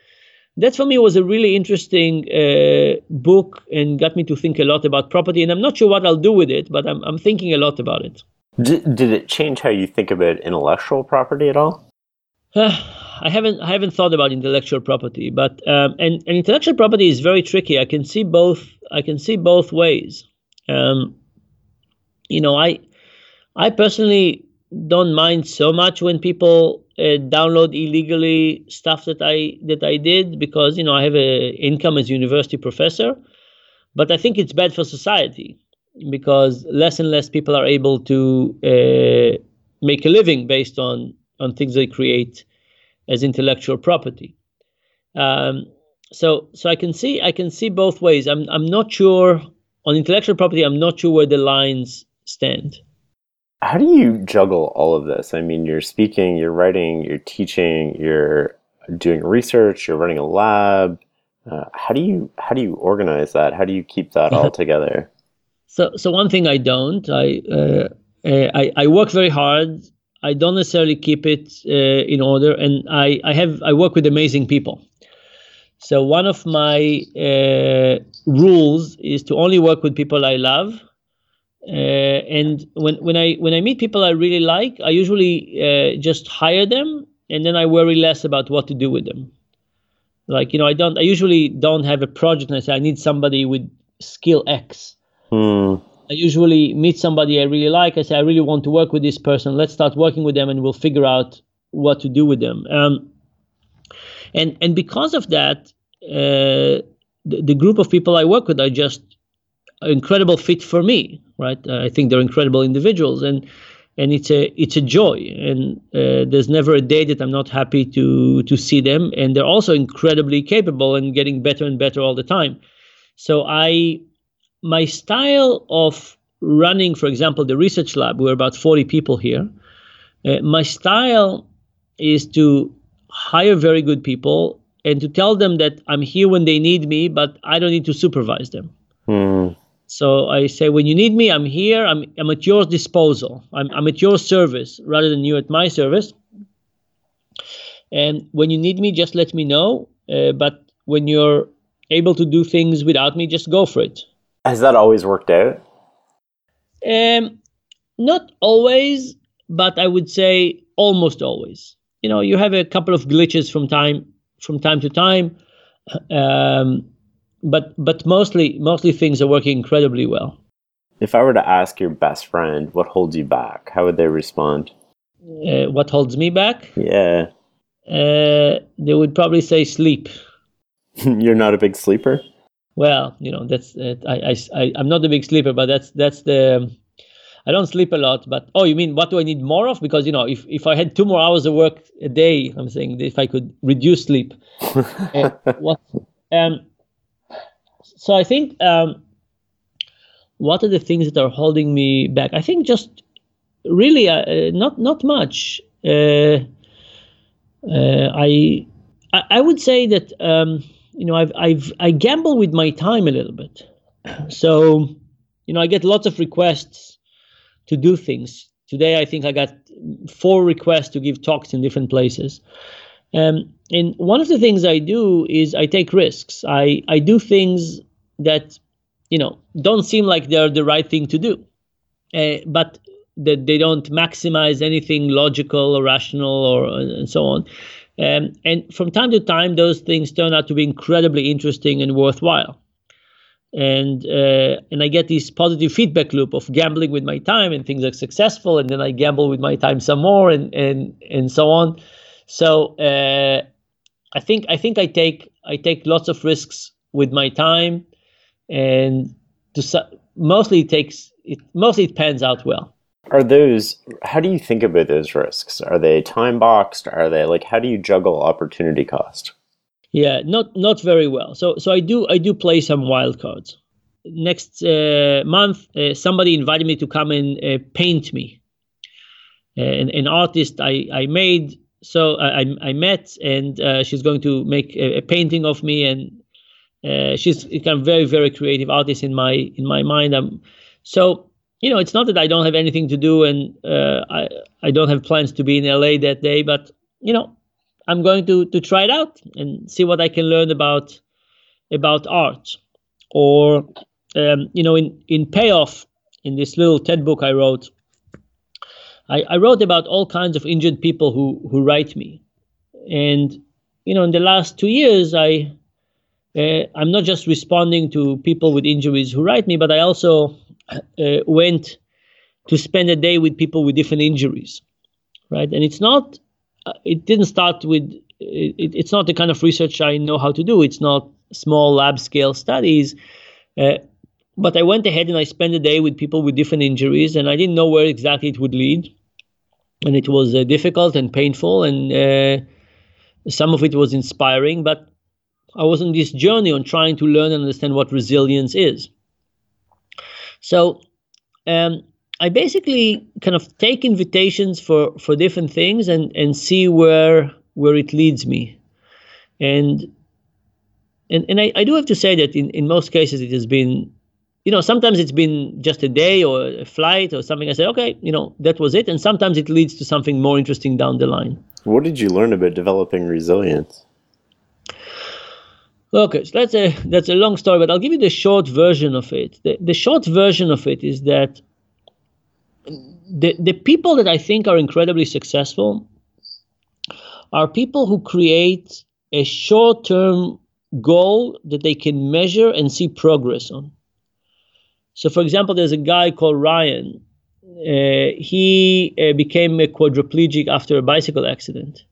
that for me was a really interesting uh, book and got me to think a lot about property. And i'm not sure what i'll do with it but i'm, I'm thinking a lot about it. Did, did it change how you think about intellectual property at all I haven't I haven't thought about intellectual property, but um, and, and intellectual property is very tricky. I can see both I can see both ways. Um, you know, I I personally don't mind so much when people uh, download illegally stuff that I that I did because you know I have a income as a university professor, but I think it's bad for society because less and less people are able to uh, make a living based on on things they create as intellectual property. Um, so so I can see I can see both ways. I'm I'm not sure on intellectual property. I'm not sure where the lines stand. How do you juggle all of this? I mean, you're speaking, you're writing, you're teaching, you're doing research, you're running a lab. Uh, how do you how do you organize that? How do you keep that all together? So so one thing I don't I uh, uh, I, I work very hard. I don't necessarily keep it uh, in order, and I I have I work with amazing people. So one of my uh, rules is to only work with people I love. Uh, and when, when I when I meet people I really like, I usually uh, just hire them, and then I worry less about what to do with them. Like you know, I don't. I usually don't have a project and I say I need somebody with skill X. Hmm. I usually meet somebody I really like. I say I really want to work with this person. Let's start working with them, and we'll figure out what to do with them. Um, and and because of that, uh, the, the, group of people I work with are just incredible fit for me, right? Uh, I think they're incredible individuals, and and it's a it's a joy. And uh, there's never a day that I'm not happy to to see them. And they're also incredibly capable and getting better and better all the time. So I my style of running, for example, the research lab, we're about 40 people here. Uh, my style is to hire very good people and to tell them that I'm here when they need me, but I don't need to supervise them. Mm. So I say, when you need me, I'm here. I'm, I'm at your disposal. I'm, I'm at your service rather than you at my service. And when you need me, just let me know. Uh, but when you're able to do things without me, just go for it. Has that always worked out? Um, not always, but I would say almost always. You know, you have a couple of glitches from time from time to time. Um, but but mostly mostly things are working incredibly well. If I were to ask your best friend what holds you back, how would they respond? Uh, what holds me back? Yeah. Uh, they would probably say sleep. You're not a big sleeper. Well, you know that's uh, I, I I am not a big sleeper, but that's that's the I don't sleep a lot, but oh, you mean what do I need more of? Because you know, if if I had two more hours of work a day, I'm saying if I could reduce sleep. uh, what um, so I think um, what are the things that are holding me back? I think just really uh, uh not not much. Uh, uh, I, I would say that um, you know I've I've I gamble with my time a little bit. So you know I get lots of requests to do things. Today I think I got four requests to give talks in different places. Um, and one of the things I do is I take risks. I, I do things that, you know, don't seem like they're the right thing to do, uh, but that they don't maximize anything logical or rational or and so on. Um, and from time to time, those things turn out to be incredibly interesting and worthwhile. And uh, and I get this positive feedback loop of gambling with my time, and things are successful, and then I gamble with my time some more, and and and so on. So uh, I think I think I take I take lots of risks with my time, and to mostly it takes it mostly it pans out well. Are those? How do you think about those risks? Are they time boxed? Are they like how do you juggle opportunity cost? Yeah, not not very well. So so I do I do play some wild cards. Next uh, month, uh, somebody invited me to come and uh, paint me. An, an artist I, I made so I, I met and uh, she's going to make a, a painting of me and uh, she's kind of very very creative artist in my in my mind I'm, so you know it's not that I don't have anything to do and uh, I I don't have plans to be in LA that day but you know I'm going to to try it out and see what I can learn about about art. Or um, you know in in payoff in this little TED book I wrote I, I wrote about all kinds of injured people who who write me, and you know in the last two years I uh, I'm not just responding to people with injuries who write me, but I also went to spend a day with people with different injuries, right? And it's not uh, it didn't start with it, it's not the kind of research I know how to do. It's not small lab scale studies. Uh, but I went ahead and I spent a day with people with different injuries, and I didn't know where exactly it would lead. And it was uh, difficult and painful, and uh, some of it was inspiring. But I was on this journey on trying to learn and understand what resilience is. So um, I basically kind of take invitations for, for different things and, and see where where it leads me. And and, and I, I do have to say that in, in most cases it has been you know, sometimes it's been just a day or a flight or something. I say, okay, you know, that was it. And sometimes it leads to something more interesting down the line. What did you learn about developing resilience? Okay, so that's a that's a long story, but I'll give you the short version of it. The, the short version of it is that the the people that I think are incredibly successful are people who create a short term goal that they can measure and see progress on. So, for example, there's a guy called Ryan. Uh, he uh, became a quadriplegic after a bicycle accident.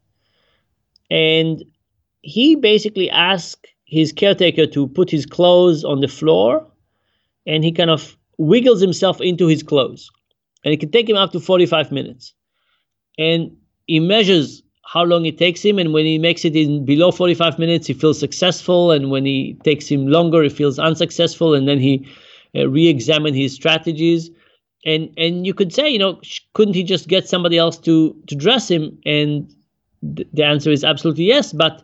And he basically asked his caretaker to put his clothes on the floor and he kind of wiggles himself into his clothes. And it can take him up to 45 minutes. And he measures how long it takes him. And when he makes it in below 45 minutes, he feels successful. And when he takes him longer, he feels unsuccessful. And then he uh, re-examine his strategies and and you could say you know couldn't he just get somebody else to to dress him and th- the answer is absolutely yes but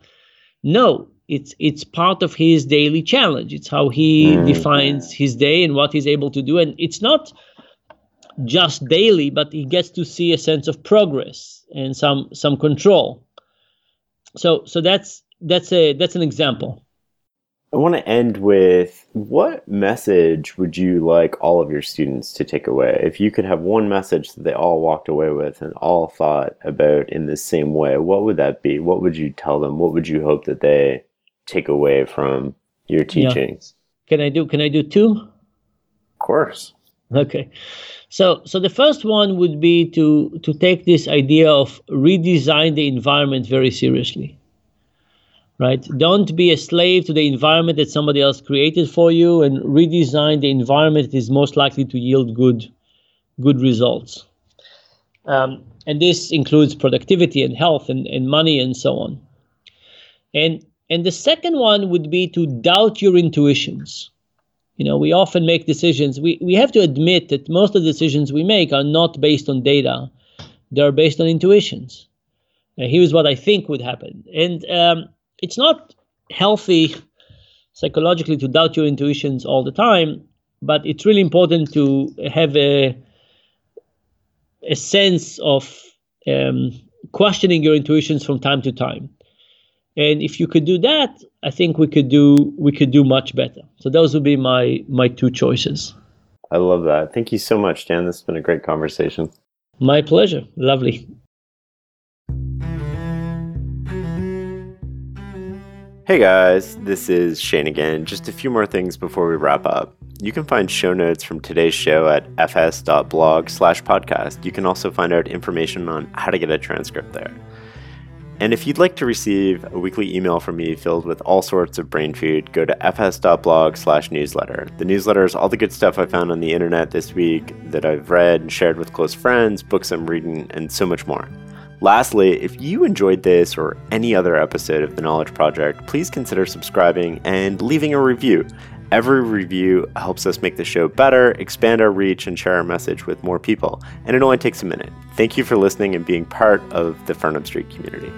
no it's it's part of his daily challenge it's how he mm. defines his day and what he's able to do and it's not just daily but he gets to see a sense of progress and some some control so so that's that's a that's an example I want to end with what message would you like all of your students to take away? If you could have one message that they all walked away with and all thought about in the same way, what would that be? What would you tell them? What would you hope that they take away from your teachings? Yeah. Can I do can I do two? Of course. Okay. So so the first one would be to to take this idea of redesign the environment very seriously right? Don't be a slave to the environment that somebody else created for you and redesign the environment that is most likely to yield good, good results. Um, and this includes productivity and health and, and money and so on. And and the second one would be to doubt your intuitions. You know, we often make decisions. We, we have to admit that most of the decisions we make are not based on data, they're based on intuitions. And here's what I think would happen. And um, it's not healthy psychologically to doubt your intuitions all the time, but it's really important to have a, a sense of um, questioning your intuitions from time to time. And if you could do that, I think we could do we could do much better. So those would be my my two choices. I love that. Thank you so much, Dan. This has been a great conversation. My pleasure. Lovely. Hey guys, this is Shane again. Just a few more things before we wrap up. You can find show notes from today's show at fs.blog slash podcast. You can also find out information on how to get a transcript there. And if you'd like to receive a weekly email from me filled with all sorts of brain food, go to fs.blog slash newsletter. The newsletter is all the good stuff I found on the internet this week that I've read and shared with close friends, books I'm reading, and so much more. Lastly, if you enjoyed this or any other episode of The Knowledge Project, please consider subscribing and leaving a review. Every review helps us make the show better, expand our reach, and share our message with more people. And it only takes a minute. Thank you for listening and being part of the Farnam Street community.